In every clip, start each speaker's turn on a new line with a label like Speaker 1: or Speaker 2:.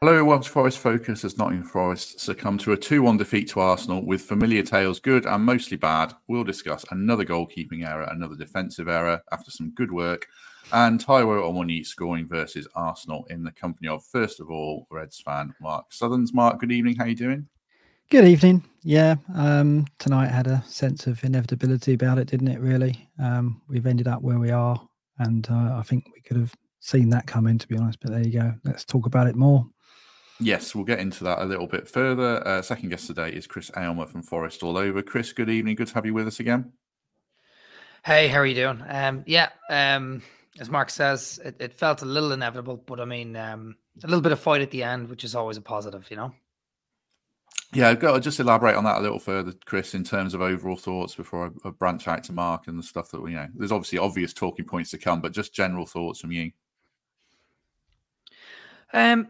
Speaker 1: Hello, welcome Forest Focus as Nottingham Forest succumbed to a 2 1 defeat to Arsenal with familiar tales, good and mostly bad. We'll discuss another goalkeeping error, another defensive error after some good work, and Taiwo Awoniyi scoring versus Arsenal in the company of, first of all, Reds fan Mark Sutherns. Mark, good evening. How are you doing?
Speaker 2: Good evening. Yeah, um, tonight had a sense of inevitability about it, didn't it? Really, um, we've ended up where we are, and uh, I think we could have seen that coming, to be honest. But there you go. Let's talk about it more.
Speaker 1: Yes, we'll get into that a little bit further. Uh, second guest today is Chris Aylmer from Forest All Over. Chris, good evening. Good to have you with us again.
Speaker 3: Hey, how are you doing? Um, yeah, um, as Mark says, it, it felt a little inevitable, but I mean, um, a little bit of fight at the end, which is always a positive, you know.
Speaker 1: Yeah, I've got to just elaborate on that a little further, Chris, in terms of overall thoughts before I, I branch out to Mark and the stuff that we you know. There's obviously obvious talking points to come, but just general thoughts from you.
Speaker 3: Um,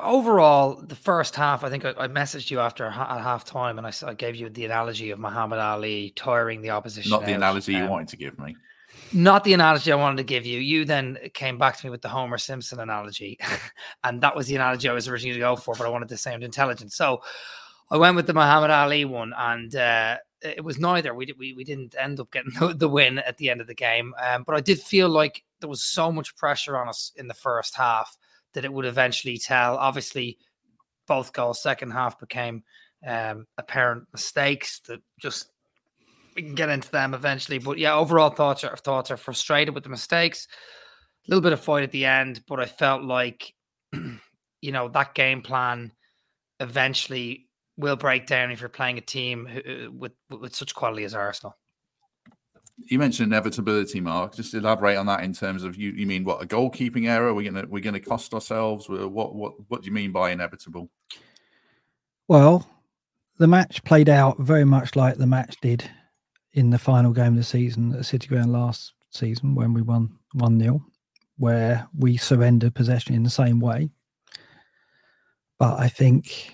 Speaker 3: overall, the first half, I think I, I messaged you after ha- at half time, and I gave you the analogy of Muhammad Ali tiring the opposition.
Speaker 1: Not the
Speaker 3: out.
Speaker 1: analogy you
Speaker 3: Um,
Speaker 1: wanted to give me.
Speaker 3: Not the analogy I wanted to give you. You then came back to me with the Homer Simpson analogy, and that was the analogy I was originally to go for, but I wanted to sound intelligent. So I went with the Muhammad Ali one, and uh, it was neither. We, we we didn't end up getting the, the win at the end of the game, um, but I did feel like there was so much pressure on us in the first half that it would eventually tell. Obviously, both goals second half became um, apparent mistakes that just we can get into them eventually. But yeah, overall thoughts are thoughts are frustrated with the mistakes. A little bit of fight at the end, but I felt like you know that game plan eventually will break down if you're playing a team with with such quality as Arsenal.
Speaker 1: You mentioned inevitability, Mark. Just elaborate on that in terms of you. You mean what a goalkeeping error? We're gonna we're gonna cost ourselves. What what what do you mean by inevitable?
Speaker 2: Well, the match played out very much like the match did in the final game of the season at City Ground last season when we won 1 0, where we surrendered possession in the same way. But I think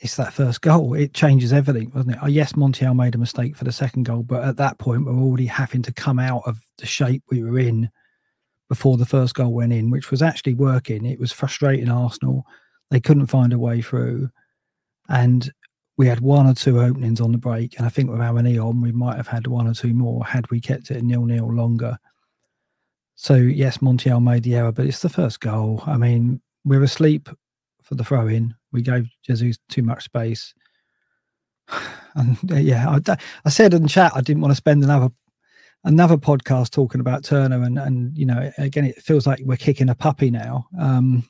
Speaker 2: it's that first goal. It changes everything, doesn't it? Oh, yes, Montiel made a mistake for the second goal, but at that point, we're already having to come out of the shape we were in before the first goal went in, which was actually working. It was frustrating Arsenal. They couldn't find a way through. And we had one or two openings on the break. And I think with Awoniyi on, we might have had one or two more had we kept it nil nil longer. So, yes, Montiel made the error, but it's the first goal. I mean, we're asleep for the throw in. We gave Jesus too much space. And uh, yeah, I, I said in chat I didn't want to spend another another podcast talking about Turner, and and you know, again, it feels like we're kicking a puppy now. Um,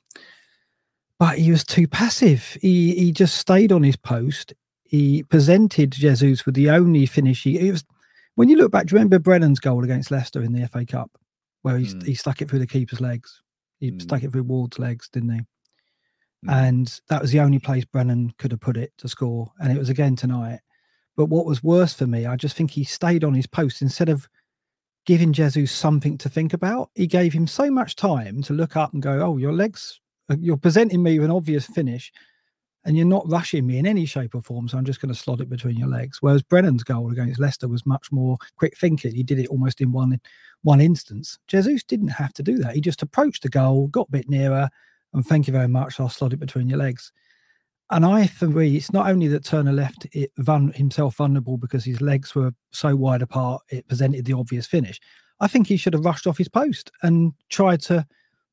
Speaker 2: but he was too passive. He he just stayed on his post. He presented Jesus with the only finish he. It was when you look back. Do you remember Brennan's goal against Leicester in the FA Cup, where he
Speaker 1: Mm.
Speaker 2: he stuck it through the keeper's legs? He
Speaker 1: Mm.
Speaker 2: stuck it through Ward's legs, didn't he?
Speaker 1: Mm.
Speaker 2: And that was the only place Brennan could have put it to score. And it was again tonight. But what was worse for me, I just think he stayed on his post instead of giving Jesus something to think about. He gave him so much time to look up and go, Oh, your legs, uh, you're presenting me with an obvious finish and you're not rushing me in any shape or form. So I'm just going to slot it between your legs. Whereas Brennan's goal against Leicester was much more quick thinking. He did it almost in one one instance. Jesus didn't have to do that. He just approached the goal, got a bit nearer, and thank you very much. I'll slot it between your legs. And I agree. It's not only that Turner left it vul- himself vulnerable because his legs were so wide apart, it presented the obvious finish. I think he should have rushed off his post and tried to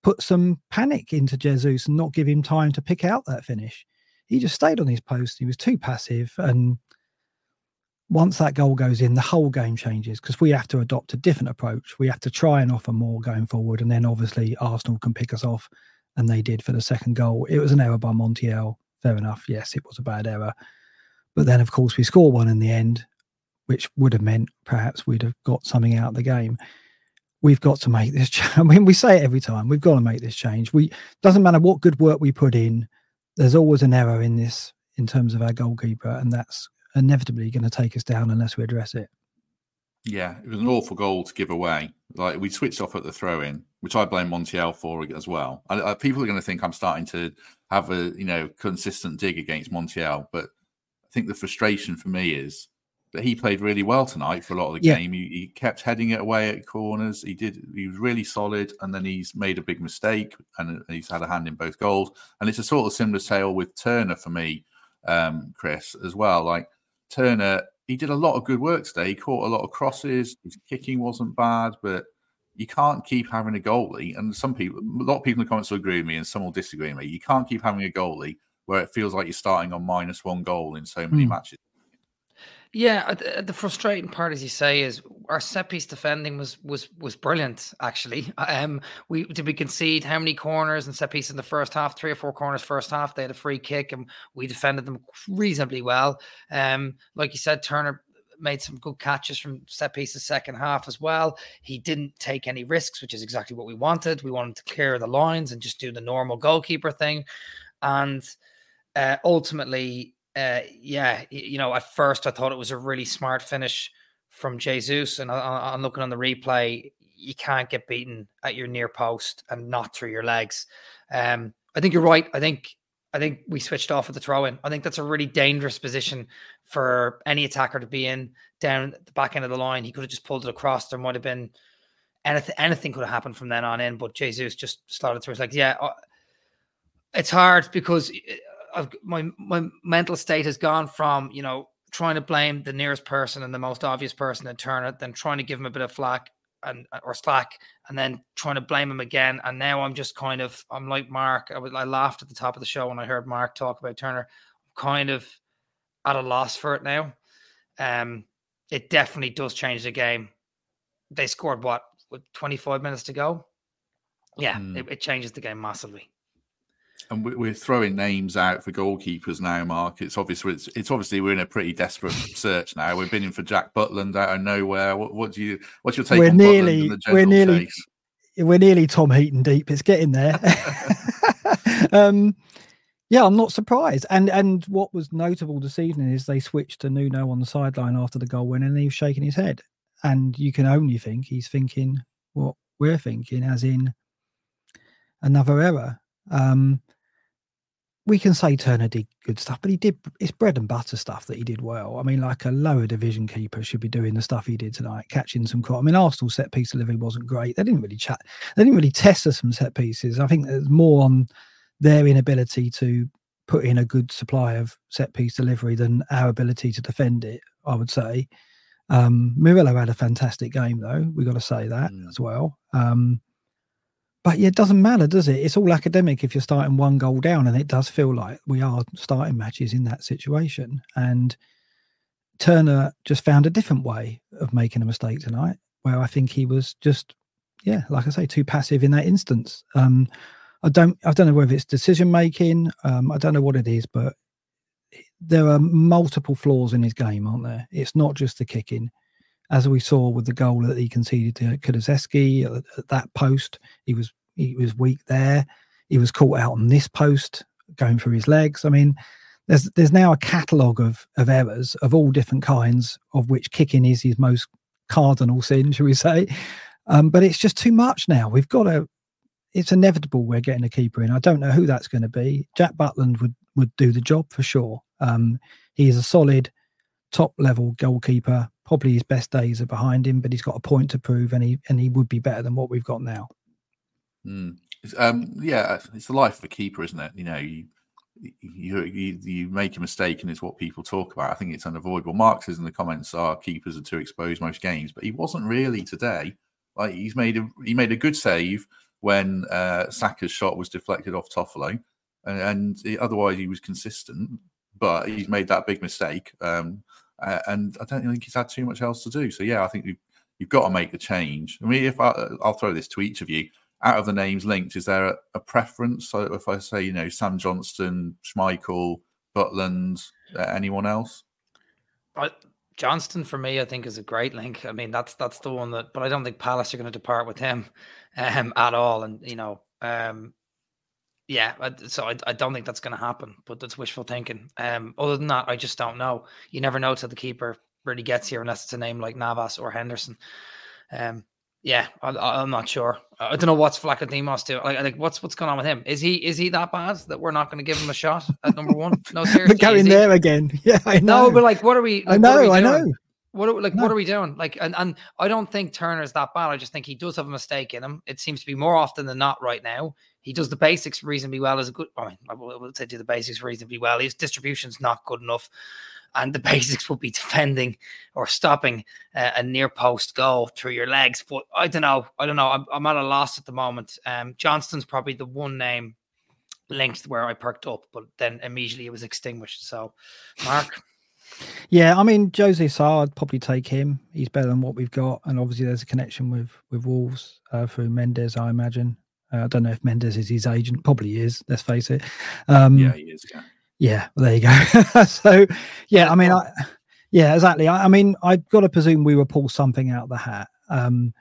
Speaker 2: put some panic into Jesus and not give him time to pick out that finish. He just stayed on his post. He was too passive. And once that goal goes in, the whole game changes because we have to adopt a different approach. We have to try and offer more going forward. And then obviously Arsenal can pick us off and they did for the second goal. It was an error by Montiel. Fair enough. Yes, it was a bad error. But then, of course, we score one in the end, which would have meant perhaps we'd have got something out of the game. We've got to make this change. I mean, we say it every time. We've got to make this change. We doesn't matter what good work we put in. There's always an error in this in terms of our goalkeeper, and that's inevitably going to take us down unless we address it.
Speaker 1: Yeah, it was an awful goal to give away. Like we switched off at the throw in, which I blame Montiel for as well. I, I, people are going to think I'm starting to have a you know consistent dig against Montiel, but I think the frustration for me is that he played really well tonight for a lot of the
Speaker 2: Yeah.
Speaker 1: game. He, he kept heading it away at corners. He did. He was really solid, and then he's made a big mistake, and he's had a hand in both goals. And it's a sort of similar tale with Turner for me, um, Chris, as well. Like Turner, he did a lot of good work today. He caught a lot of crosses. His kicking wasn't bad, but you can't keep having a goalie. And some people, a lot of people in the comments will agree with me, and some will disagree with me. You can't keep having a goalie where it feels like you're starting on minus one goal in so many
Speaker 2: Hmm.
Speaker 1: matches.
Speaker 3: Yeah, uh, the, the frustrating part, as you say, is our set piece defending was was was brilliant. Actually, um, we did we concede how many corners and set pieces in the first half? Three or four corners first half. They had a free kick, and we defended them reasonably well. Um, like you said, Turner made some good catches from set pieces second half as well. He didn't take any risks, which is exactly what we wanted. We wanted to clear the lines and just do the normal goalkeeper thing, and uh, ultimately uh, yeah, you know, at first I thought it was a really smart finish from Jesus, and I, I- I'm looking on the replay. You can't get beaten at your near post and not through your legs. Um, I think you're right. I think I think we switched off at the throw in. I think that's a really dangerous position for any attacker to be in down the back end of the line. He could have just pulled it across. There might have been anything. Anything could have happened from then on in, but Jesus just slotted through. It's like, yeah, uh, it's hard because uh, I've, my my mental state has gone from you know trying to blame the nearest person and the most obvious person and turn it, then trying to give him a bit of flack and or slack, and then trying to blame him again. And now I'm just kind of I'm like Mark. I, was, I laughed at the top of the show when I heard Mark talk about Turner. I'm kind of at a loss for it now. Um, it definitely does change the game. They scored what with 25 minutes to go. Yeah,
Speaker 1: Hmm.
Speaker 3: it, it changes the game massively.
Speaker 1: And we- we're throwing names out for goalkeepers now, Mark. It's obviously it's, it's obviously we're in a pretty desperate search now. We've been in for Jack Butland out of nowhere. What, what do you? What's your take
Speaker 2: We're
Speaker 1: on
Speaker 2: nearly- we're nearly-
Speaker 1: chase?
Speaker 2: we're nearly Tom Heaton deep. It's getting there. um, yeah, I'm not surprised. And and what was notable this evening is they switched to Nuno on the sideline after the goal win, and he was shaking his head. And you can only think he's thinking what we're thinking, as in another error. Um, we can say Turner did good stuff, but he did it's bread and butter stuff that he did well. I mean, like a lower division keeper should be doing the stuff he did tonight, catching some. I mean, Arsenal set piece delivery wasn't great. They didn't really chat. They didn't really test us from set pieces. I think there's more on their inability to put in a good supply of set piece delivery than our ability to defend it. I would say. Um, Murillo had a fantastic game, though. We got to say that
Speaker 1: Mm.
Speaker 2: as well. Um, but yeah, it doesn't matter, does it? It's all academic if you're starting one goal down, and it does feel like we are starting matches in that situation. And Turner just found a different way of making a mistake tonight, where I think he was just, yeah, like I say, too passive in that instance. Um, I don't, I don't know whether it's decision making. Um, I don't know what it is, but there are multiple flaws in his game, aren't there? It's not just the kicking as we saw with the goal that he conceded to Kulusevski at, at that post, he was he was weak there. He was caught out on this post going through his legs. I mean, there's there's now a catalogue of of errors of all different kinds, of which kicking is his most cardinal sin, shall we say? Um, but it's just too much now. We've got to. It's inevitable we're getting a keeper in. I don't know who that's going to be. Jack Butland would would do the job for sure. Um, he is a solid top level goalkeeper. Probably his best days are behind him, but he's got a point to prove, and he and he would be better than what we've got now.
Speaker 1: Mm. Um, yeah, it's the life of a keeper, isn't it? You know, you, you you you make a mistake, and it's what people talk about. I think it's unavoidable. Mark says in the comments, "Our keepers are too exposed most games," but he wasn't really today. Like he's made a he made a good save when uh, Saka's shot was deflected off Toffolo, and, and he, otherwise he was consistent. But he's made that big mistake, um, uh, and I don't think he's had too much else to do. So yeah, I think you've, you've got to make the change. I mean, if I, I'll throw this to each of you, out of the names linked, is there a, a preference? So if I say, you know, Sam Johnstone, Schmeichel, Butland, uh, anyone else?
Speaker 3: But Johnstone for me, I think, is a great link. I mean, that's that's the one that, but I don't think Palace are going to depart with him um, at all. And you know, um, yeah, so I, I don't think that's going to happen. But that's wishful thinking. Um, other than that, I just don't know. You never know till the keeper really gets here, unless it's a name like Navas or Henderson. Um, yeah, I, am not sure. I don't know what's Vlachodimos doing. Like, like, what's what's going on with him? Is he is he that bad that we're not going to give him a shot at number one? No, seriously,
Speaker 2: going there again. Yeah, I know.
Speaker 3: No, but like, what are we? Like,
Speaker 2: I know, I know.
Speaker 3: What are, like no. what are we doing? Like, and and I don't think Turner's that bad. I just think he does have a mistake in him. It seems to be more often than not right now. He does the basics reasonably well as a good. I mean, I will say do the basics reasonably well. His distribution's not good enough and the basics would be defending or stopping uh, a near post goal through your legs. But I don't know. I don't know. I'm, I'm at a loss at the moment. Um, Johnstone's probably the one name linked where I perked up, but then immediately it was extinguished. So, Mark.
Speaker 2: Yeah, I mean Jose Sa, I'd probably take him. He's better than what we've got, and obviously there's a connection with with Wolves uh, through Mendes, I imagine. Uh, I don't know if Mendes is his agent. Probably is. Let's face it.
Speaker 1: Um, yeah, he is. Yeah.
Speaker 2: Yeah, well, there you go. so, yeah, I mean, I, yeah, exactly. I, I, mean, I've got to presume we will pull something out of the hat. Um,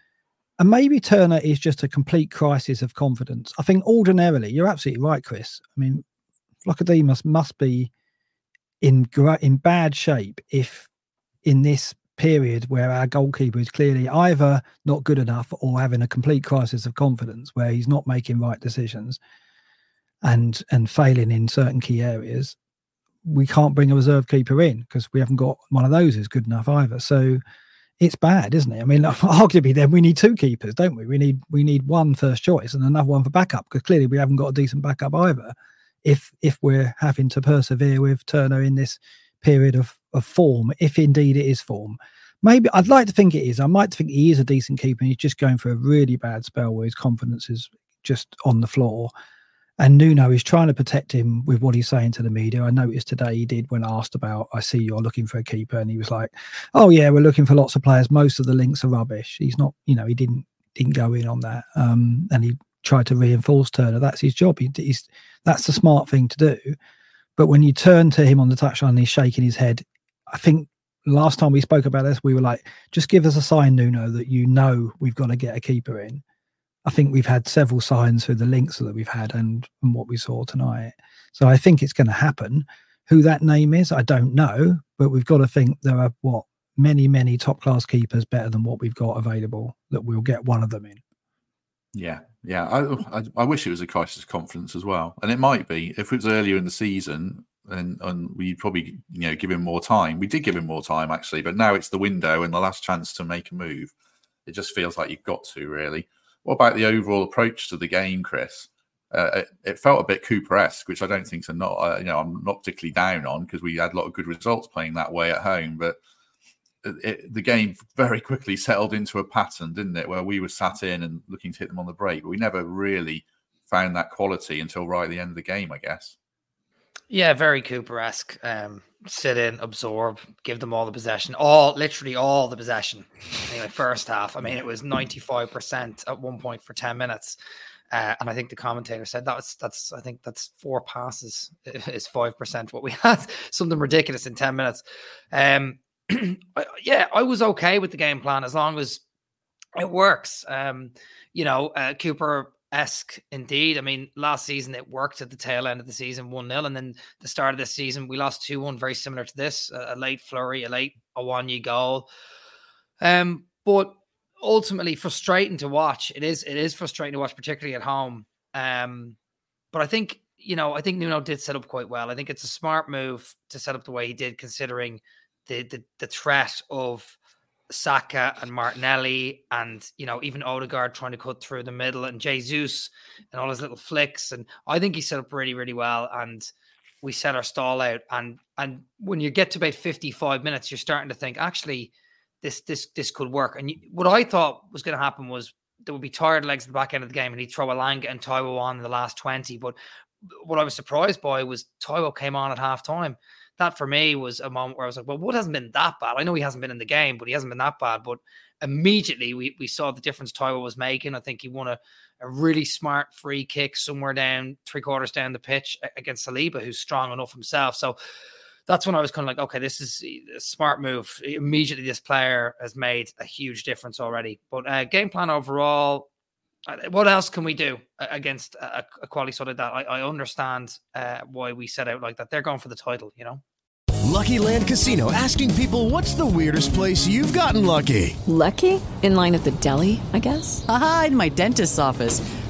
Speaker 2: and maybe Turner is just a complete crisis of confidence. I think ordinarily, you're absolutely right, Chris. I mean, Vlachodimos must be in in bad shape if in this period where our goalkeeper is clearly either not good enough or having a complete crisis of confidence where he's not making right decisions and and failing in certain key areas, we can't bring a reserve keeper in because we haven't got one of those is good enough either. So it's bad, isn't it? I mean, arguably, then we need two keepers, don't we? We need we need one first choice and another one for backup because clearly we haven't got a decent backup either. If if we're having to persevere with Turner in this period of of form, if indeed it is form, maybe I'd like to think it is. I might think he is a decent keeper and he's just going for a really bad spell where his confidence is just on the floor and Nuno is trying to protect him with what he's saying to the media. I noticed today he did when asked about, I see you're looking for a keeper. And he was like, Oh, yeah, we're looking for lots of players. Most of the links are rubbish. He's not, you know, he didn't didn't go in on that. Um, and he tried to reinforce Turner. That's his job. He, he's that's the smart thing to do. But when you turn to him on the touchline and he's shaking his head, I think last time we spoke about this, we were like, just give us a sign, Nuno, that you know we've got to get a keeper in. I think we've had several signs through the links that we've had and, and what we saw tonight. So I think it's going to happen. Who that name is, I don't know, but we've got to think there are what many, many top class keepers better than what we've got available that we'll get one of them in.
Speaker 1: Yeah, yeah. I, I, I wish it was a crisis conference as well, and it might be if it was earlier in the season. And, and we probably you know give him more time. We did give him more time actually, but now it's the window and the last chance to make a move. It just feels like you've got to really. What about the overall approach to the game, Chris? Uh, it, it, felt a bit Cooper-esque, which I don't think so. Not uh, you know I'm not particularly down on because we had a lot of good results playing that way at home, but it, the game very quickly settled into a pattern, didn't it? Where we were sat in and looking to hit them on the break, but we never really found that quality until right at the end of the game, I guess.
Speaker 3: Yeah, very Cooper-esque. Um, sit in, absorb, give them all the possession, all literally all the possession. Anyway, first half. I mean, it was ninety five percent at one point for ten minutes, uh, and I think the commentator said that was that's I think that's four passes is five percent what we had, something ridiculous in ten minutes. Um, yeah, I was okay with the game plan as long as it works. Um, you know, uh, Cooper esque indeed. I mean, last season it worked at the tail end of the season 1 0. And then the start of this season, we lost 2 1, very similar to this a, late flurry, a late Awoniyi goal. Um, but ultimately frustrating to watch. It is it is frustrating to watch, particularly at home. Um, but I think you know I think Nuno did set up quite well. I think it's a smart move to set up the way he did, considering the the, the threat of Saka and Martinelli, and you know even Odegaard trying to cut through the middle, and Jesus and all his little flicks. And I think he set up really really well. And we set our stall out, and and when you get to about fifty five minutes, you're starting to think actually this this this could work. And you, what I thought was going to happen was there would be tired legs at the back end of the game, and he'd throw Elanga and Taiwo on in the last twenty. But what I was surprised by was Taiwo came on at half time. That for me was a moment where I was like, well, what hasn't been that bad? I know he hasn't been in the game, but he hasn't been that bad. But immediately we, we saw the difference Taiwo was making. I think he won a, a really smart free kick somewhere down three quarters down the pitch against Saliba, who's strong enough himself. So that's when I was kind of like, okay, this is a smart move. Immediately, this player has made a huge difference already. But uh, game plan overall, what else can we do against a, a quality side of that? I, I understand uh, why we set out like that. They're going for the title, you know.
Speaker 4: Lucky Land Casino asking people, "What's the weirdest place you've gotten lucky?"
Speaker 5: Lucky in line at the deli, I guess.
Speaker 6: Aha, in my dentist's office.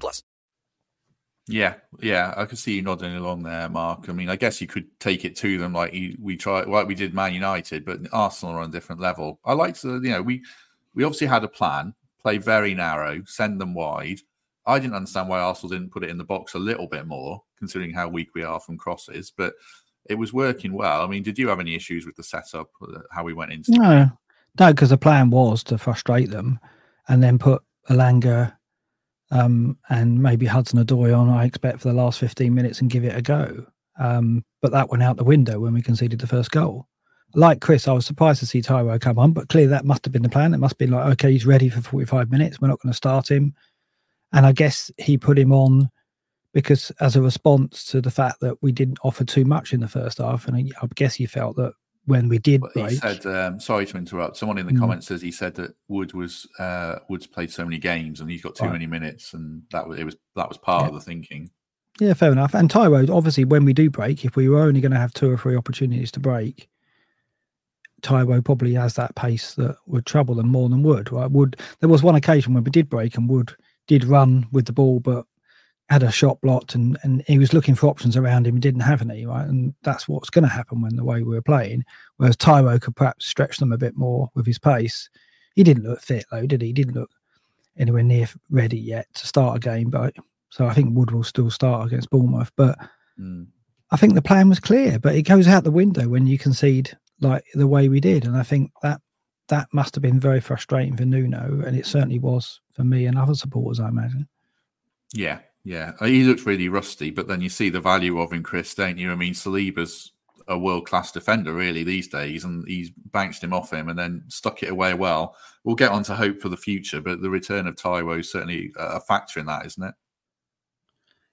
Speaker 7: plus.
Speaker 1: Yeah, yeah, I can see you nodding along there, Mark. I mean, I guess you could take it to them like you, we try, like we did Man United, but Arsenal are on a different level. I like to, you know, we we obviously had a plan, play very narrow, send them wide. I didn't understand why Arsenal didn't put it in the box a little bit more considering how weak we are from crosses. But it was working well. I mean, did you have any issues with the setup, uh, how we went into?
Speaker 2: No, no, because the plan was to frustrate them, and then put Elanga um, and maybe Hudson Odoi on. I expect for the last fifteen minutes and give it a go. Um, but that went out the window when we conceded the first goal. Like Chris, I was surprised to see Taiwo come on, but clearly that must have been the plan. It must have been like, okay, he's ready for 45 minutes. We're not going to start him. And I guess he put him on because as a response to the fact that we didn't offer too much in the first half, and I, guess he felt that when we did break,
Speaker 1: he said, um, "Sorry to interrupt." Someone in the mm. comments says he said that Wood was uh, Wood's played so many games and he's got too right. many minutes, and that was it was that was part yeah. of the thinking.
Speaker 2: Yeah, fair enough. And Taiwo, obviously, when we do break, if we were only going to have two or three opportunities to break, Taiwo probably has that pace that would trouble them more than Wood. Right? Wood. There was one occasion when we did break and Wood did run with the ball, but had a shot blocked and, and he was looking for options around him. He didn't have any, right? And that's what's going to happen when the way we were playing. Whereas Taiwo could perhaps stretch them a bit more with his pace. He didn't look fit though, did he? He didn't look anywhere near ready yet to start a game. But so I think Wood will still start against Bournemouth. But mm. I think the plan was clear. But it goes out the window when you concede like the way we did. And I think that that must have been very frustrating for Nuno, and it certainly was for me and other supporters, I imagine.
Speaker 1: Yeah, yeah, uh, he looks really rusty, but then you see the value of him, Chris, don't you? I mean, Saliba's a world class defender, really, these days, and he's bounced him off him and then stuck it away well. We'll get on to hope for the future, but the return of Taiwo is certainly a factor in that, isn't it?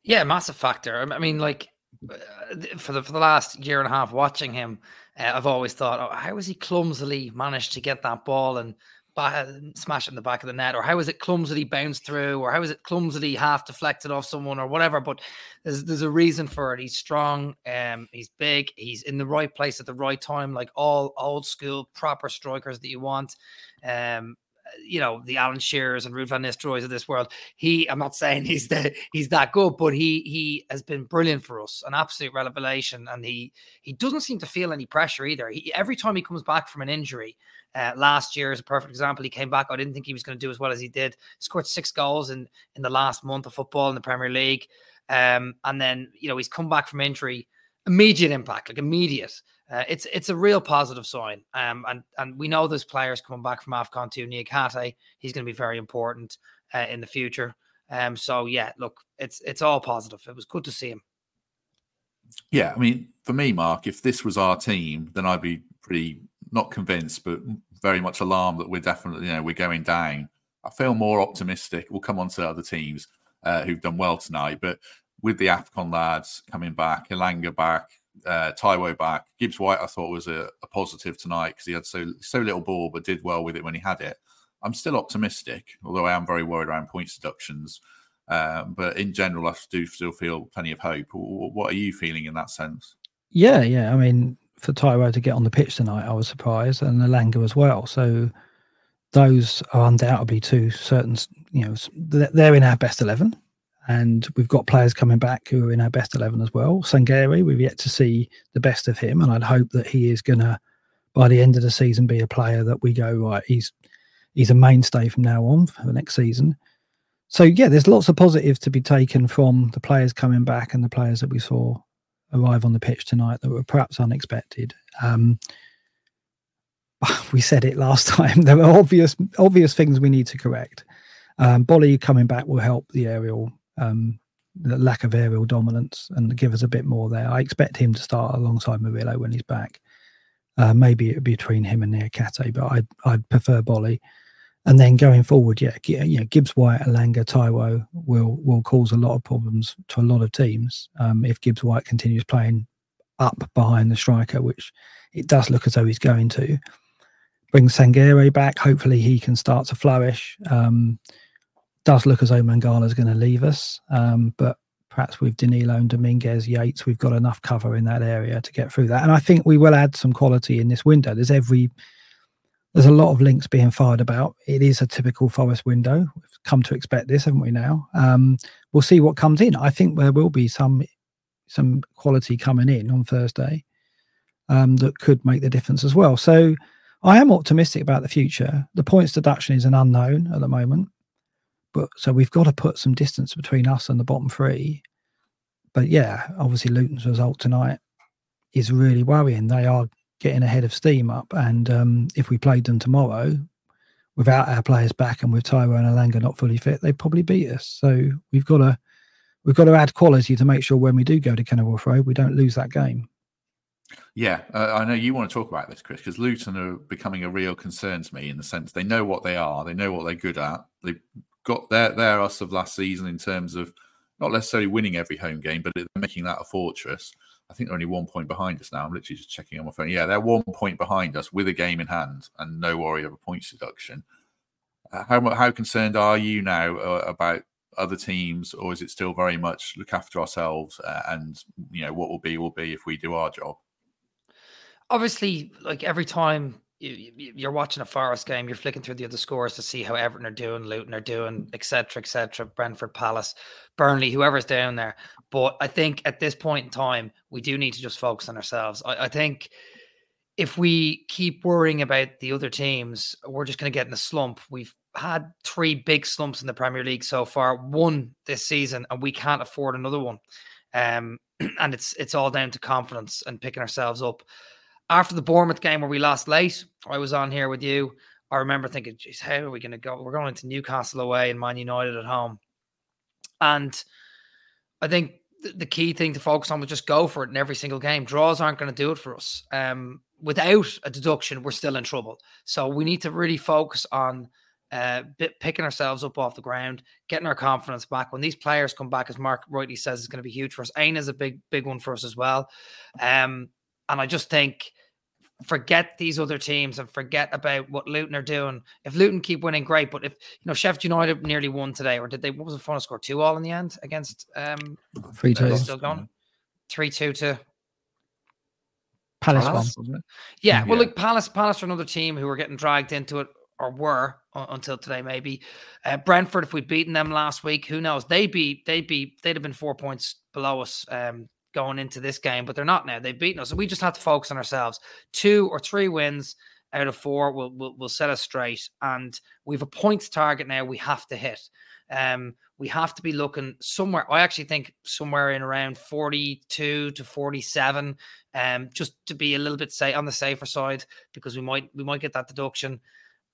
Speaker 3: Yeah, massive factor. I mean, like uh, for the for the last year and a half watching him, uh, I've always thought, oh, how has he clumsily managed to get that ball and smash in the back of the net, or how is it clumsily bounced through, or how is it clumsily half deflected off someone, or whatever. But there's there's a reason for it. He's strong, um, he's big, he's in the right place at the right time, like all old school proper strikers that you want. Um, you know the Alan Shearers and Ruud van Nistelrooys of this world. He, I'm not saying he's the he's that good, but he he has been brilliant for us, an absolute revelation, and he he doesn't seem to feel any pressure either. He, every time he comes back from an injury, uh, last year is a perfect example. He came back. I didn't think he was going to do as well as he did. Scored six goals in in the last month of football in the Premier League, um, and then you know he's come back from injury, immediate impact, like immediate. Uh, it's it's a real positive sign. Um, and and we know there's players coming back from Afcon to Niakhaté. He's going to be very important uh, in the future. Um, so yeah, look, it's it's all positive. It was good to see him.
Speaker 1: Yeah, I mean, for me, Mark, if this was our team, then I'd be pretty not convinced, but very much alarmed that we're definitely, you know, we're going down. I feel more optimistic. We'll come on to other teams uh, who've done well tonight, but with the Afcon lads coming back, Elanga back, uh, Taiwo back, Gibbs White, I thought was a, a positive tonight because he had so so little ball, but did well with it when he had it. I'm still optimistic, although I am very worried around points deductions. Um, but in general, I do still feel plenty of hope. What are you feeling in that sense?
Speaker 2: Yeah, yeah. I mean, for Taiwo to get on the pitch tonight, I was surprised, and Elanga as well. So those are undoubtedly two certain, you know, they're in our best 11. And we've got players coming back who are in our best 11 as well. Sangare, we've yet to see the best of him. And I'd hope that he is going to, by the end of the season, be a player that we go, right, he's, he's a mainstay from now on for the next season. So, yeah, there's lots of positives to be taken from the players coming back and the players that we saw arrive on the pitch tonight that were perhaps unexpected. Um, we said it last time. There are obvious obvious things we need to correct. Um, Boly coming back will help the aerial, um, the lack of aerial dominance, and give us a bit more there. I expect him to start alongside Murillo when he's back. Uh, maybe it would be between him and Niakhaté, but I'd I'd prefer Boly. And then going forward, yeah, you know, Gibbs White, Elanga, Taiwo will will cause a lot of problems to a lot of teams um, if Gibbs White continues playing up behind the striker, which it does look as though he's going to. Bring Sangare back. Hopefully, he can start to flourish. Um, does look as though Mangala is going to leave us, um, but perhaps with Danilo and Dominguez, Yates, we've got enough cover in that area to get through that. And I think we will add some quality in this window. There's every there's a lot of links being fired about. It is a typical Forest window. We've come to expect this, haven't we? Now um, we'll see what comes in. I think there will be some some quality coming in on Thursday um, that could make the difference as well. So I am optimistic about the future. The points deduction is an unknown at the moment, but so we've got to put some distance between us and the bottom three. But yeah, obviously Luton's result tonight is really worrying. They are getting ahead of steam up. And um, if we played them tomorrow without our players back and with Taiwo and Elanga not fully fit, they'd probably beat us. So we've got to we've got to add quality to make sure when we do go to Kenilworth Road, we don't lose that game.
Speaker 1: Yeah, uh, I know you want to talk about this, Chris, because Luton are becoming a real concern to me in the sense they know what they are, they know what they're good at. They've got their their us of last season in terms of not necessarily winning every home game, but making that a fortress. I think they're only one point behind us now. I'm literally just checking on my phone. Yeah, they're one point behind us with a game in hand and no worry of a points deduction. Uh, how how concerned are you now uh, about other teams, or is it still very much look after ourselves uh, and you know what will be will be if we do our job?
Speaker 3: Obviously, like every time you're watching a Forest game, you're flicking through the other scores to see how Everton are doing, Luton are doing, etc., etc. Brentford, Palace, Burnley, whoever's down there. But I think at this point in time, we do need to just focus on ourselves. I, I think if we keep worrying about the other teams, we're just going to get in a slump. We've had three big slumps in the Premier League so far, one this season, and we can't afford another one. Um, and it's it's all down to confidence and picking ourselves up after the Bournemouth game where we lost late, I was on here with you. I remember thinking, geez, how are we going to go? We're going to Newcastle away and Man United at home. And I think the key thing to focus on was just go for it in every single game. Draws aren't going to do it for us. Um, without a deduction, we're still in trouble. So we need to really focus on uh, picking ourselves up off the ground, getting our confidence back. When these players come back, as Mark rightly says, is going to be huge for us. Aina is a big, big one for us as well. Um, and I just think forget these other teams and forget about what Luton are doing. If Luton keep winning, great. But if you know Sheffield United nearly won today, or did they? What was the final score? Two all in the end against um
Speaker 2: three two.
Speaker 3: Still going three two to
Speaker 2: Palace,
Speaker 1: Palace,
Speaker 2: one.
Speaker 1: wasn't
Speaker 3: yeah, well, look, Palace, Palace are another team who were getting dragged into it, or were uh, until today, maybe. Uh, Brentford, if we'd beaten them last week, who knows? They'd be, they'd be, they'd have been four points below us um, going into this game, but they're not now. They've beaten us, so we just have to focus on ourselves. Two or three wins out of four will will, will set us straight, and we've a points target now. We have to hit. Um, we have to be looking somewhere. I actually think somewhere in around 42 to 47, um, just to be a little bit say on the safer side because we might we might get that deduction.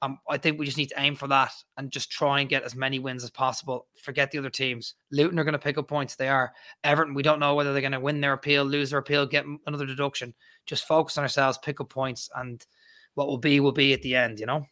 Speaker 3: Um, I think we just need to aim for that and just try and get as many wins as possible. Forget the other teams. Luton are going to pick up points. They are. Everton, we don't know whether they're going to win their appeal, lose their appeal, get another deduction. Just focus on ourselves, pick up points, and what will be will be at the end. You know.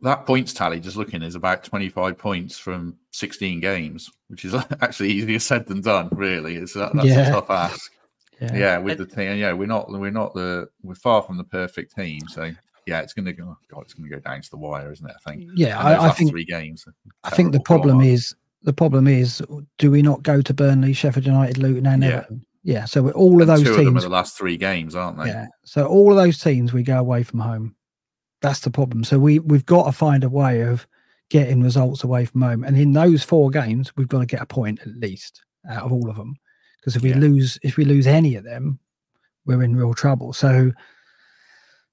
Speaker 1: That points tally, just looking, is about 25 points from 16 games, which is actually easier said than done. Really, it's that, that's
Speaker 2: Yeah.
Speaker 1: a tough ask.
Speaker 2: Yeah.
Speaker 1: Yeah, with the team, yeah, we're not, we're not the, we're far from the perfect team. So yeah, it's going to go. God, it's going to go down to the wire, isn't it? I think.
Speaker 2: Yeah, I- I think-
Speaker 1: three games.
Speaker 2: I think the
Speaker 1: terrible. Go on,
Speaker 2: problem is the problem is do we not go to Burnley, Sheffield United, Luton, and
Speaker 1: Yeah.
Speaker 2: Everton? Yeah, so we're- all of
Speaker 1: And
Speaker 2: those
Speaker 1: two of them are
Speaker 2: teams.
Speaker 1: the last three games, aren't they?
Speaker 2: Yeah, so all of those teams we go away from home. That's the problem. So we we've got to find a way of getting results away from home, and in those four games, we've got to get a point at least out of all of them. Because if we lose, if we lose any of them, we're in real trouble. So.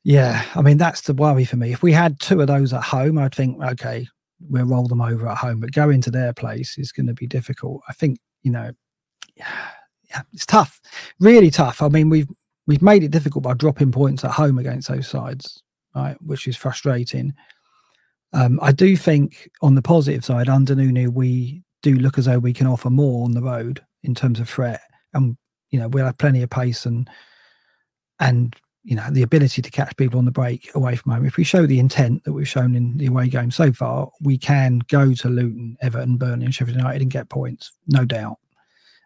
Speaker 2: Yeah, I mean that's the worry for me. If we had two of those at home, I'd think, okay, we'll roll them over at home. But going to their place is going to be difficult. I think you know, yeah, it's tough, really tough. I mean, we've we've made it difficult by dropping points at home against those sides, right? Which is frustrating. Um, I do think on the positive side, under Nuno, we do look as though we can offer more on the road in terms of threat, and you know we'll have plenty of pace and and you know the ability to catch people on the break away from home. If we show the intent that we've shown in the away game so far, we can go to Luton, Everton, Burnley, and Sheffield United and get points, no doubt.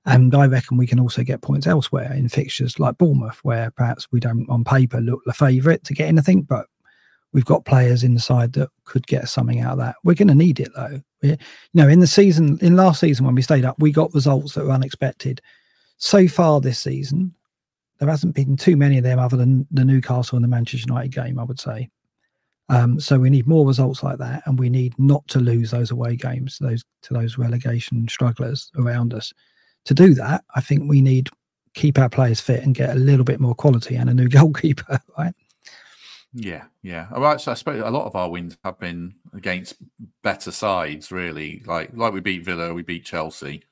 Speaker 2: And I reckon we can also get points elsewhere in fixtures like Bournemouth, where perhaps we don't on paper look the favourite to get anything, but we've got players in the side that could get something out of that. We're going to need it though. We, you know, in the season, in last season when we stayed up, we got results that were unexpected. So far this season, there hasn't been too many of them other than the Newcastle and the Manchester United game, I would say. Um, so we need more results like that, and we need not to lose those away games, those to those relegation strugglers around us. To do that, I think we need keep our players fit and get a little bit more quality and a new goalkeeper, right?
Speaker 1: Yeah, yeah. All right, so I suppose a lot of our wins have been against better sides, really. Like like we beat Villa, we beat Chelsea.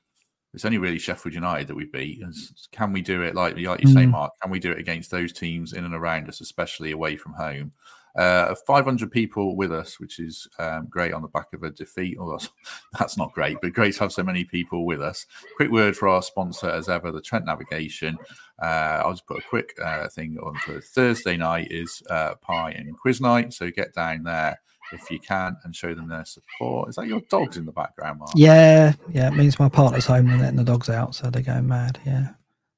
Speaker 1: It's only really Sheffield United that we beat. And can we do it like like you say,
Speaker 2: Mm.
Speaker 1: Mark? Can we do it against those teams in and around us, especially away from home? Uh, 500 people with us, which is um, great on the back of a defeat. Oh, that's, that's not great, but great to have so many people with us. Quick word for our sponsor, as ever, the Trent Navigation. Uh, I'll just put a quick uh, thing on for Thursday night is uh, pie and quiz night. So get down there if you can and show them their support. Is that your dogs in the background, Mark?
Speaker 2: Yeah, yeah. It means my partner's home and letting the dogs out, so they're going mad. Yeah.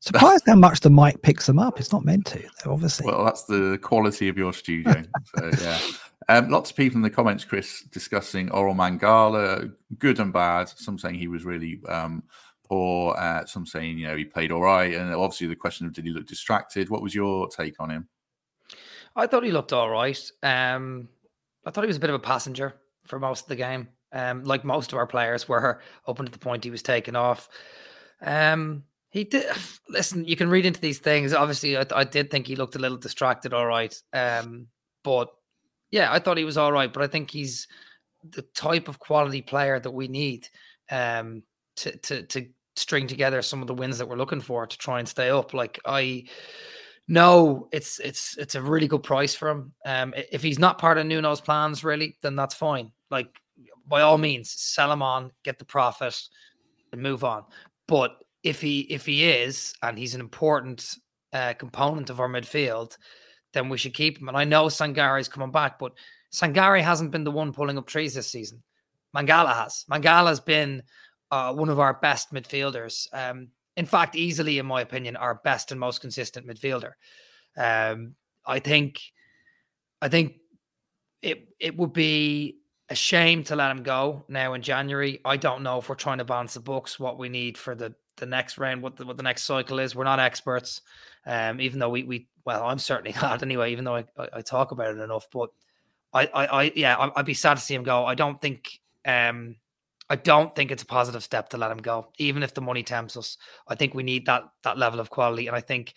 Speaker 2: Surprised how much the mic picks them up. It's not meant to, though, obviously.
Speaker 1: Well, that's the quality of your studio. so yeah. Um, lots of people in the comments, Chris, discussing Orel Mangala, good and bad. Some saying he was really um, poor. Uh, some saying you know he played all right. And obviously the question of did he look distracted? What was your take on him?
Speaker 3: I thought he looked all right. Um, I thought he was a bit of a passenger for most of the game. Um, like most of our players were up until the point he was taken off. Um, he did listen. You can read into these things. Obviously, I, I did think he looked a little distracted. All right, um, but yeah, I thought he was all right. But I think he's the type of quality player that we need um, to to to string together some of the wins that we're looking for to try and stay up. Like I no, it's it's it's a really good price for him. Um, if he's not part of Nuno's plans, really, then that's fine. Like by all means, sell him on, get the profit, and move on. But if he if he is and he's an important uh, component of our midfield, then we should keep him. And I know Sangare is coming back, but Sangare hasn't been the one pulling up trees this season. Mangala has. Mangala's been uh, one of our best midfielders. Um, in fact, easily, in my opinion, our best and most consistent midfielder. Um, I think, I think it it would be a shame to let him go now in January. I don't know if we're trying to balance the books, what we need for the the next round, what the what the next cycle is. We're not experts, um, even though we we well, I'm certainly not anyway. Even though I, I, I talk about it enough, but I I, I yeah, I, would be sad to see him go. I don't think um I don't think it's a positive step to let him go, even if the money tempts us. I think we need that that level of quality, and I think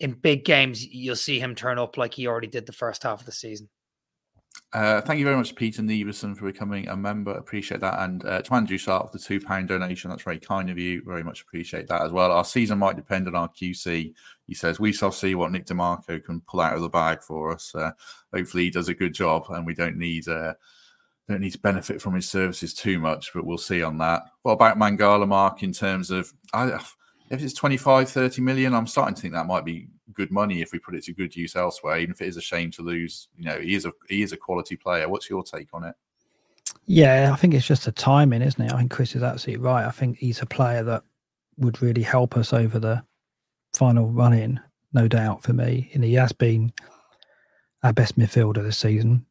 Speaker 3: in big games you'll see him turn up like he already did the first half of the season.
Speaker 1: Uh, thank you very much, Peter Neverson, for becoming a member. Appreciate that. And uh, to Andrew Sharp, the £2 donation, that's very kind of you. Very much appreciate that as well. Our season might depend on our QC. He says, We shall see what Nick DeMarco can pull out of the bag for us. Uh, hopefully, he does a good job and we don't need. Uh, don't need to benefit from his services too much, but we'll see on that. What about Mangala, Mark, in terms of I, if it's 25, 30 million, I'm starting to think that might be good money if we put it to good use elsewhere, even if it is a shame to lose. You know, he is a he is a quality player. What's your take on it?
Speaker 2: Yeah, I think it's just a timing, isn't it? I think Chris is absolutely right. I think he's a player that would really help us over the final run in, no doubt for me. And he has been our best midfielder this season.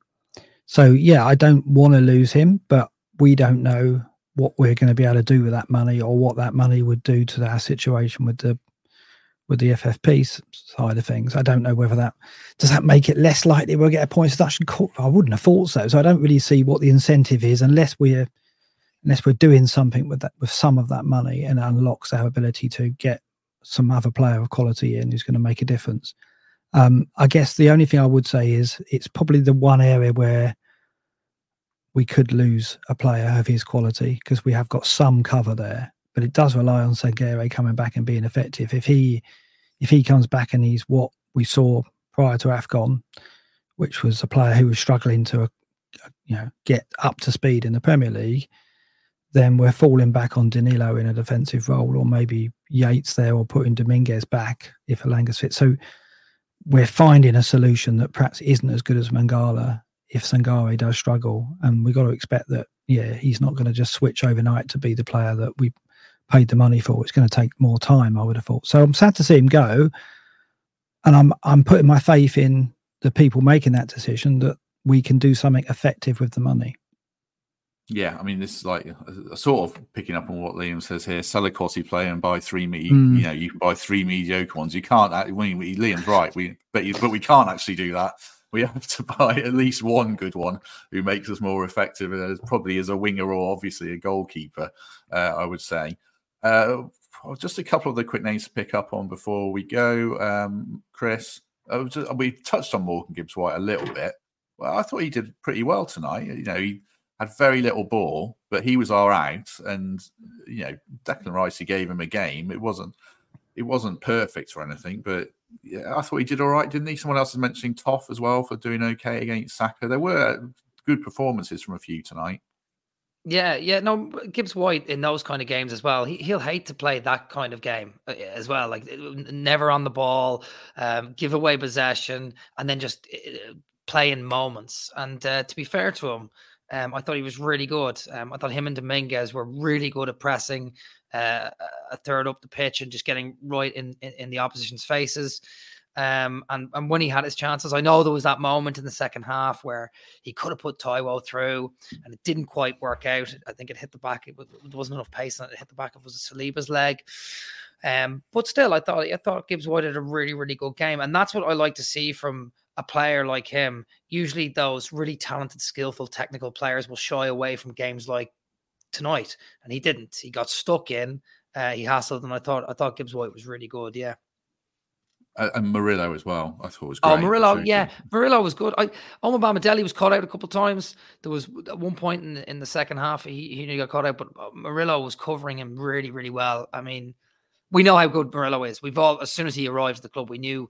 Speaker 2: So yeah, I don't want to lose him, but we don't know what we're going to be able to do with that money or what that money would do to our situation with the with the FFP side of things. I don't know whether that does that make it less likely we'll get a points deduction. I wouldn't have thought so. So I don't really see what the incentive is unless we're unless we're doing something with that with some of that money and unlocks our ability to get some other player of quality in who's going to make a difference. Um, I guess the only thing I would say is it's probably the one area where we could lose a player of his quality because we have got some cover there. But it does rely on Sangare coming back and being effective. If he if he comes back and he's what we saw prior to Afcon, which was a player who was struggling to, uh, you know, get up to speed in the Premier League, then we're falling back on Danilo in a defensive role, or maybe Yates there, or putting Dominguez back if Elanga's fit. So we're finding a solution that perhaps isn't as good as Mangala if Sangare does struggle, and we've got to expect that. Yeah, he's not going to just switch overnight to be the player that we paid the money for. It's going to take more time, I would have thought. So I'm sad to see him go, and I'm I'm putting my faith in the people making that decision that we can do something effective with the money.
Speaker 1: Yeah, I mean, this is like a sort of picking up on what Liam says here. Sell a quality player and buy three me. Mm. You know, you can buy three mediocre ones. You can't. I mean, Liam's right. We but you, but we can't actually do that we have to buy at least one good one who makes us more effective, uh, probably as a winger or obviously a goalkeeper, uh, I would say. Uh, just a couple of the quick names to pick up on before we go. Um, Chris, uh, we touched on Morgan Gibbs White a little bit. Well, I thought he did pretty well tonight. You know, he had very little ball, but he was our out, and you know, Declan Rice he gave him a game. It wasn't it wasn't perfect or anything, but yeah, I thought he did all right, didn't he? Someone else is mentioning Toff as well for doing okay against Saka. There were good performances from a few tonight.
Speaker 3: Yeah, yeah, no, Gibbs White in those kind of games as well. He, he'll hate to play that kind of game uh, as well, like never on the ball, um, give away possession, and then just uh, play in moments. And uh, to be fair to him, um, I thought he was really good. Um, I thought him and Dominguez were really good at pressing uh, a third up the pitch and just getting right in, in, in the opposition's faces. Um, and, and when he had his chances, I know there was that moment in the second half where he could have put Taiwo through and it didn't quite work out. I think it hit the back. It, wasn't enough pace and it. It hit the back. of was Saliba's leg. Um, but still, I thought I thought Gibbs White had a really, really good game. And that's what I like to see from a player like him. Usually those really talented, skillful, technical players will shy away from games like tonight, and he didn't. He got stuck in. Uh, he hassled, and I thought I thought Gibbs White was really good. Yeah.
Speaker 1: and Murillo as well. I thought was
Speaker 3: oh, great. Oh, Murillo, yeah, Murillo was good. I Omobamidele was caught out a couple of times. There was at one point in in the second half he he got caught out, but uh, Murillo was covering him really really well. I mean, we know how good Murillo is. We've all as soon as he arrived at the club, we knew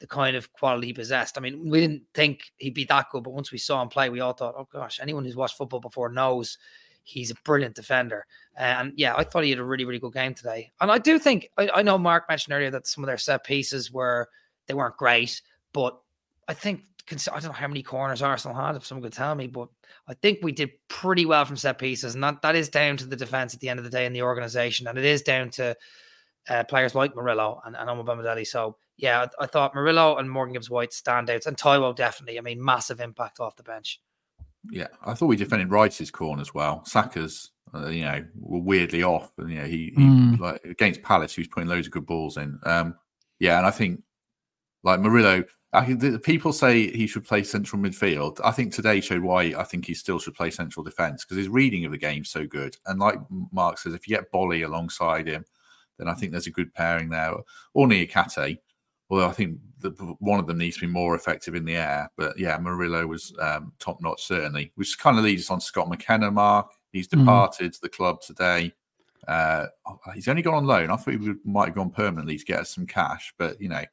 Speaker 3: the kind of quality he possessed. I mean, we didn't think he'd be that good, but once we saw him play, we all thought, oh gosh, anyone who's watched football before knows He's a brilliant defender. And yeah, I thought he had a really, really good game today. And I do think, I, I know Mark mentioned earlier that some of their set pieces were, they weren't great, but I think I don't know how many corners Arsenal had, if someone could tell me, but I think we did pretty well from set pieces. And that, that is down to the defense at the end of the day in the organization. And it is down to uh, players like Murillo and, and Omobamidele. So, yeah, I, I, thought Murillo and Morgan Gibbs White standouts, and Taiwo definitely. I mean, massive impact off the bench.
Speaker 1: Yeah, I thought we defended Rice's corner as well. Saka's, uh, you know, were weirdly off, and you know, he, he mm. like against Palace, he was putting loads of good balls in. Um, yeah, and I think like Murillo, I think the, people say he should play central midfield. I think today showed why I think he still should play central defence because his reading of the game so good. And like Mark says, if you get Boly alongside him, then I think there's a good pairing there. Or Niakhaté, although I think the, one of them needs to be more effective in the air. But yeah, Murillo was um, top notch certainly, which kind of leads us on Scott McKenna. Mark, he's hmm. departed mm. the club today. Uh, he's only gone on loan. I thought he would, might have gone permanently to get us some cash, but you know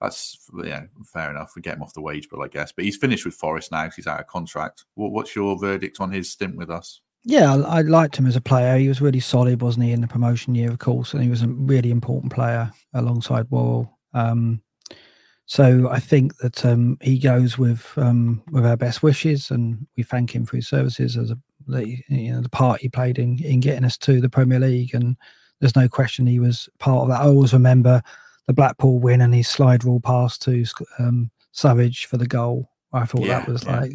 Speaker 1: that's yeah, fair enough. We get him off the wage bill, I guess. But he's finished with Forest now. He's out of contract. What, what's your verdict on his stint with us?
Speaker 2: Yeah, I, I liked him as a player. He was really solid, wasn't he, in the promotion year, of course, and he was a really important player alongside Worrall. Um, so I think that um, he goes with um, with our best wishes, and we thank him for his services as a the, you know the part he played in in getting us to the Premier League. And there's no question he was part of that. I always remember the Blackpool win and his slide rule pass to um, Savage for the goal. I thought yeah, that was yeah. like,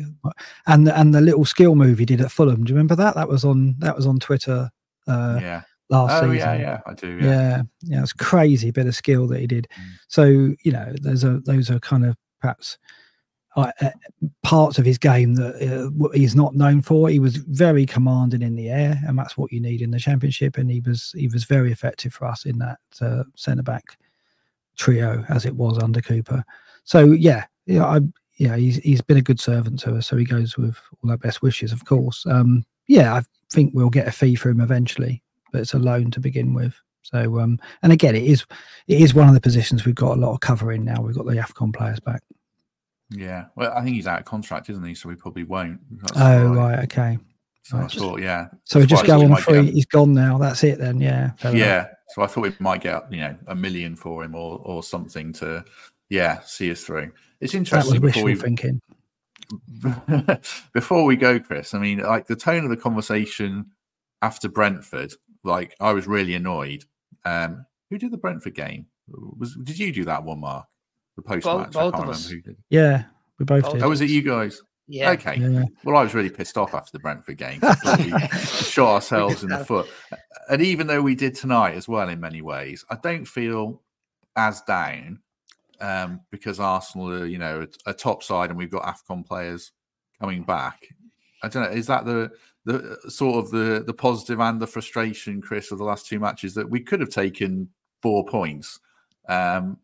Speaker 2: and and the little skill move he did at Fulham. Do you remember that? That was on that was on Twitter. Uh,
Speaker 1: yeah.
Speaker 2: Last
Speaker 1: oh,
Speaker 2: season.
Speaker 1: yeah, yeah, I do.
Speaker 2: Yeah, yeah, yeah it's crazy bit of skill that he did. Mm. So you know, there's a those are kind of perhaps uh, uh, parts of his game that uh, he's not known for. He was very commanding in the air, and that's what you need in the championship. And he was he was very effective for us in that uh, centre back trio as it was under Cooper. So yeah, yeah, I yeah, he's he's been a good servant to us. So he goes with all our best wishes, of course. Um, yeah, I think we'll get a fee for him eventually, but it's a loan to begin with. So um, and again, it is it is one of the positions we've got a lot of cover in now. We've got the Afcon players back.
Speaker 1: Yeah, well, I think he's out of contract, isn't he? So we probably won't.
Speaker 2: That's oh right, okay.
Speaker 1: So right. I thought, yeah.
Speaker 2: So we just go on free. Get... He's gone now. That's it then. Yeah.
Speaker 1: Yeah. So I thought we might get you know a million for him or or something to yeah see us through. It's interesting.
Speaker 2: That was wishful we... thinking.
Speaker 1: before we go, Chris, I mean, like the tone of the conversation after Brentford, like I was really annoyed. Um, who did the Brentford game? Was did you do that one, Mark? The post match.
Speaker 3: Both, both of us.
Speaker 2: Yeah, we both did.
Speaker 1: Oh, was it you guys?
Speaker 3: Yeah.
Speaker 1: Okay.
Speaker 2: Yeah.
Speaker 1: Well, I was really pissed off after the Brentford game. we shot ourselves in the foot. And even though we did tonight as well, in many ways, I don't feel as down um, because Arsenal are, you know, a, a, top side and we've got AFCON players coming back. I don't know. Is that the the sort of the the positive and the frustration, Chris, of the last two matches that we could have taken four points, um,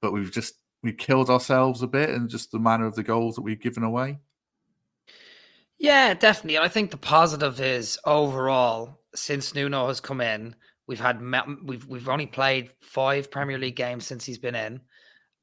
Speaker 1: but we've just we killed ourselves a bit and just the manner of the goals that we've given away.
Speaker 3: Yeah, definitely. I think the positive is overall since Nuno has come in, we've had we've we've only played five Premier League games since he's been in,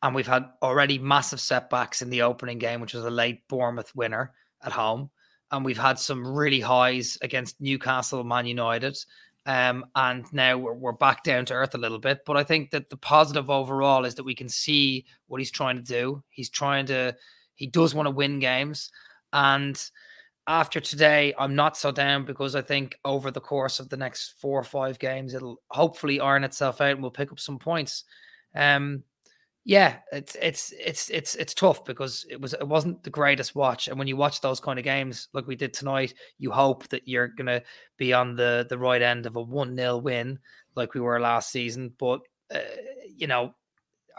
Speaker 3: and we've had already massive setbacks in the opening game, which was a late Bournemouth winner at home, and we've had some really highs against Newcastle, Man United, um, and now we're, we're back down to earth a little bit. But I think that the positive overall is that we can see what he's trying to do. He's trying to, he does want to win games, and after today, I'm not so down because I think over the course of the next four or five games, it'll hopefully iron itself out and we'll pick up some points. Um, yeah, it's it's it's it's it's tough because it was it wasn't the greatest watch, and when you watch those kind of games like we did tonight, you hope that you're gonna be on the the right end of a one 0 win like we were last season. But uh, you know,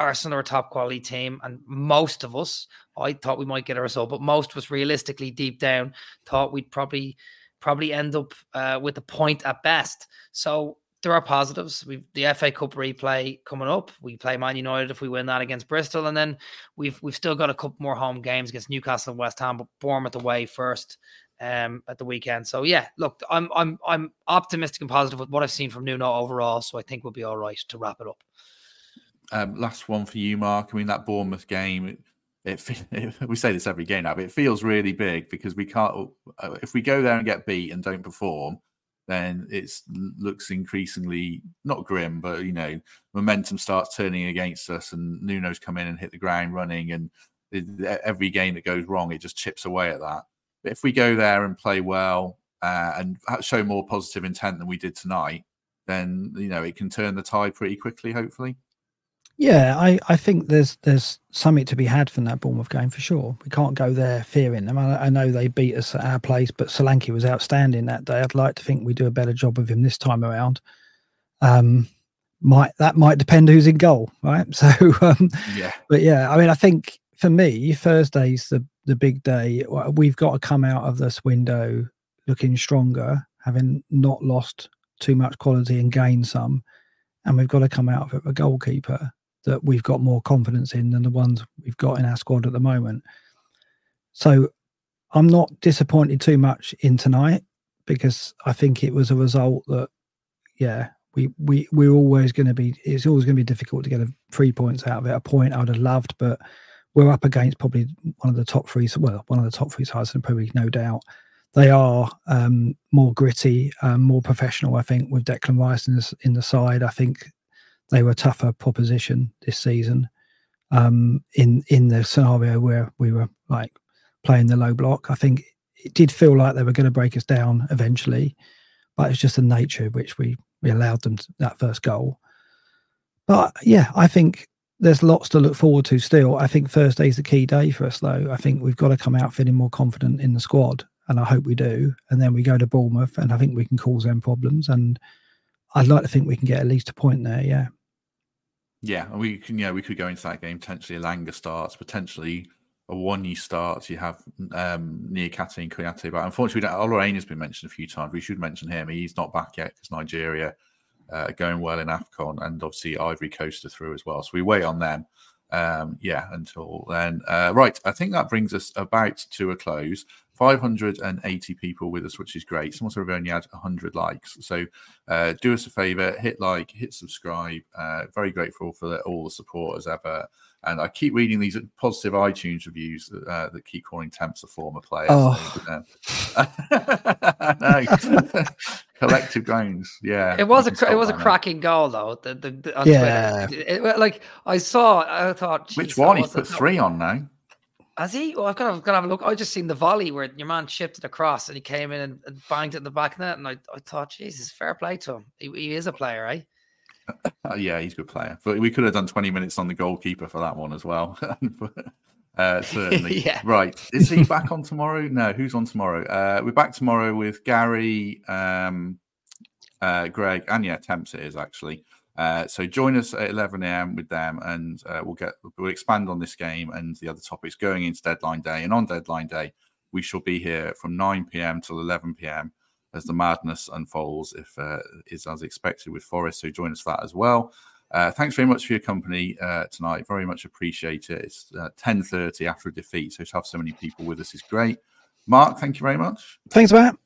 Speaker 3: Arsenal are a top quality team, and most of us, I thought we might get a result, but most of us, realistically, deep down, thought we'd probably probably end up uh, with a point at best. So there are positives. We've the FA Cup replay coming up. We play Man United if we win that against Bristol, and then we've we've still got a couple more home games against Newcastle and West Ham, but Bournemouth away first um, at the weekend. So yeah, look, I'm I'm I'm optimistic and positive with what I've seen from Nuno overall. So I think we'll be all right to wrap it up.
Speaker 1: Um, last one for you, Mark. I mean, that Bournemouth game, it, it, we say this every game now, but it feels really big because we can't. Uh, if we go there and get beat and don't perform, then it looks increasingly not grim, but you know, momentum starts turning against us, and Nuno's come in and hit the ground running, and every game that goes wrong, it just chips away at that. But if we go there and play well uh, and show more positive intent than we did tonight, then you know it can turn the tide pretty quickly. Hopefully,
Speaker 2: Yeah, I, I think there's there's something to be had from that Bournemouth game for sure. We can't go there fearing them. I, I know they beat us at our place, but Solanke was outstanding that day. I'd like to think we do a better job of him this time around. Um, might that might depend who's in goal, right? So, um,
Speaker 1: yeah.
Speaker 2: but yeah, I mean, I think for me, Thursday's the the big day. We've got to come out of this window looking stronger, having not lost too much quality and gained some, and we've got to come out of it with a goalkeeper that we've got more confidence in than the ones we've got in our squad at the moment. So I'm not disappointed too much in tonight because I think it was a result that, yeah, we we we're always going to be. It's always going to be difficult to get a three points out of it. A point I would have loved, but we're up against probably one of the top three. Well, one of the top three sides, and probably no doubt they are um, more gritty, um, more professional. I think with Declan Rice in the, in the side, I think they were a tougher proposition this season. Um, in in the scenario where we were like playing the low block, I think it did feel like they were going to break us down eventually, but it's just the nature of which we we allowed them to, that first goal. But yeah, I think there's lots to look forward to still. I think Thursday's the key day for us, though. I think we've got to come out feeling more confident in the squad, and I hope we do. And then we go to Bournemouth, and I think we can cause them problems. And I'd like to think we can get at least a point there. Yeah.
Speaker 1: Yeah, and we can. Yeah, we could go into that game potentially. Elanga starts potentially Awoniyi starts. You have um, Niakhaté and Kouyaté, but unfortunately, Ola Aina has been mentioned a few times. We should mention him. He's not back yet because Nigeria uh, going well in Afcon, and obviously Ivory Coast are through as well. So we wait on them. Um, yeah, until then. Uh, right, I think that brings us about to a close. 580 people with us, which is great. Someone said we've only had 100 likes. So uh, do us a favor, hit like, hit subscribe. Uh, very grateful for the, all the support as ever. And I keep reading these positive iTunes reviews uh, that keep calling Temps a former player.
Speaker 2: Oh.
Speaker 1: So, uh, no. collective grounds. Yeah,
Speaker 3: It was a
Speaker 1: can
Speaker 3: it was a
Speaker 1: now.
Speaker 3: cracking goal though. The, the, the, on
Speaker 1: Yeah.
Speaker 3: Twitter. It- it- like I saw, I thought,
Speaker 1: Which one?
Speaker 3: that
Speaker 1: He's put three on now.
Speaker 3: Has he? Oh, I've got to, got to have a look. I just seen the volley where your man chipped it across and he came in and, and banged it in the back of net. And I, I thought, Jesus, fair play to him. He, he is a player, eh?
Speaker 1: Uh, yeah, he's a good player. But we could have done 20 minutes on the goalkeeper for that one as well. uh, certainly.
Speaker 3: Yeah.
Speaker 1: Right. Is he back on tomorrow? No, who's on tomorrow? Uh, we're back tomorrow with Gary, um, uh, Greg, and yeah, Temps it is actually. Uh, so join us at 11 a.m. with them, and uh, we'll get we'll expand on this game and the other topics going into deadline day. And on deadline day, we shall be here from 9 p.m. till 11 p.m. as the madness unfolds, if uh, is as expected with Forest. So join us for that as well. Uh, thanks very much for your company uh, tonight. Very much appreciate it. It's uh, 10:30 after a defeat, so to have so many people with us is great. Mark, thank you very much.
Speaker 2: Thanks, Matt.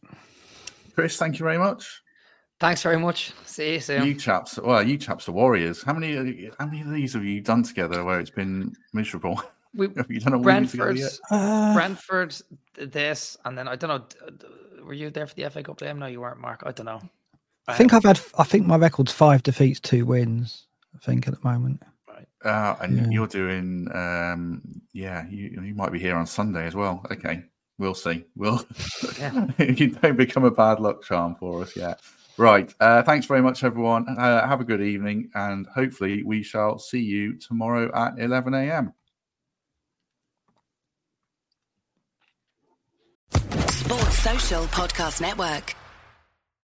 Speaker 1: Chris, thank you very much.
Speaker 3: Thanks very much. See you soon.
Speaker 1: You chaps, well, you chaps are warriors. How many, how many of these have you done together where it's been miserable?
Speaker 3: We,
Speaker 1: have you done a
Speaker 3: Brentford,
Speaker 1: yet?
Speaker 2: Uh,
Speaker 3: Brentford, this, and then I don't know. d- d- Were you there for the FA Cup game? No, you weren't, Mark. I don't know.
Speaker 2: I think I've had. I think my record's five defeats, two wins. I think at the moment.
Speaker 1: Uh, and
Speaker 2: Yeah.
Speaker 1: you're doing, um, yeah, you, you might be here on Sunday as well. Okay, we'll see. We'll, you don't become a bad luck charm for us yet. Right. Uh, thanks very much, everyone. Uh, have a good evening, and hopefully, we shall see you tomorrow at 11 a.m.
Speaker 8: Sports Social Podcast Network.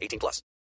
Speaker 7: 18 plus.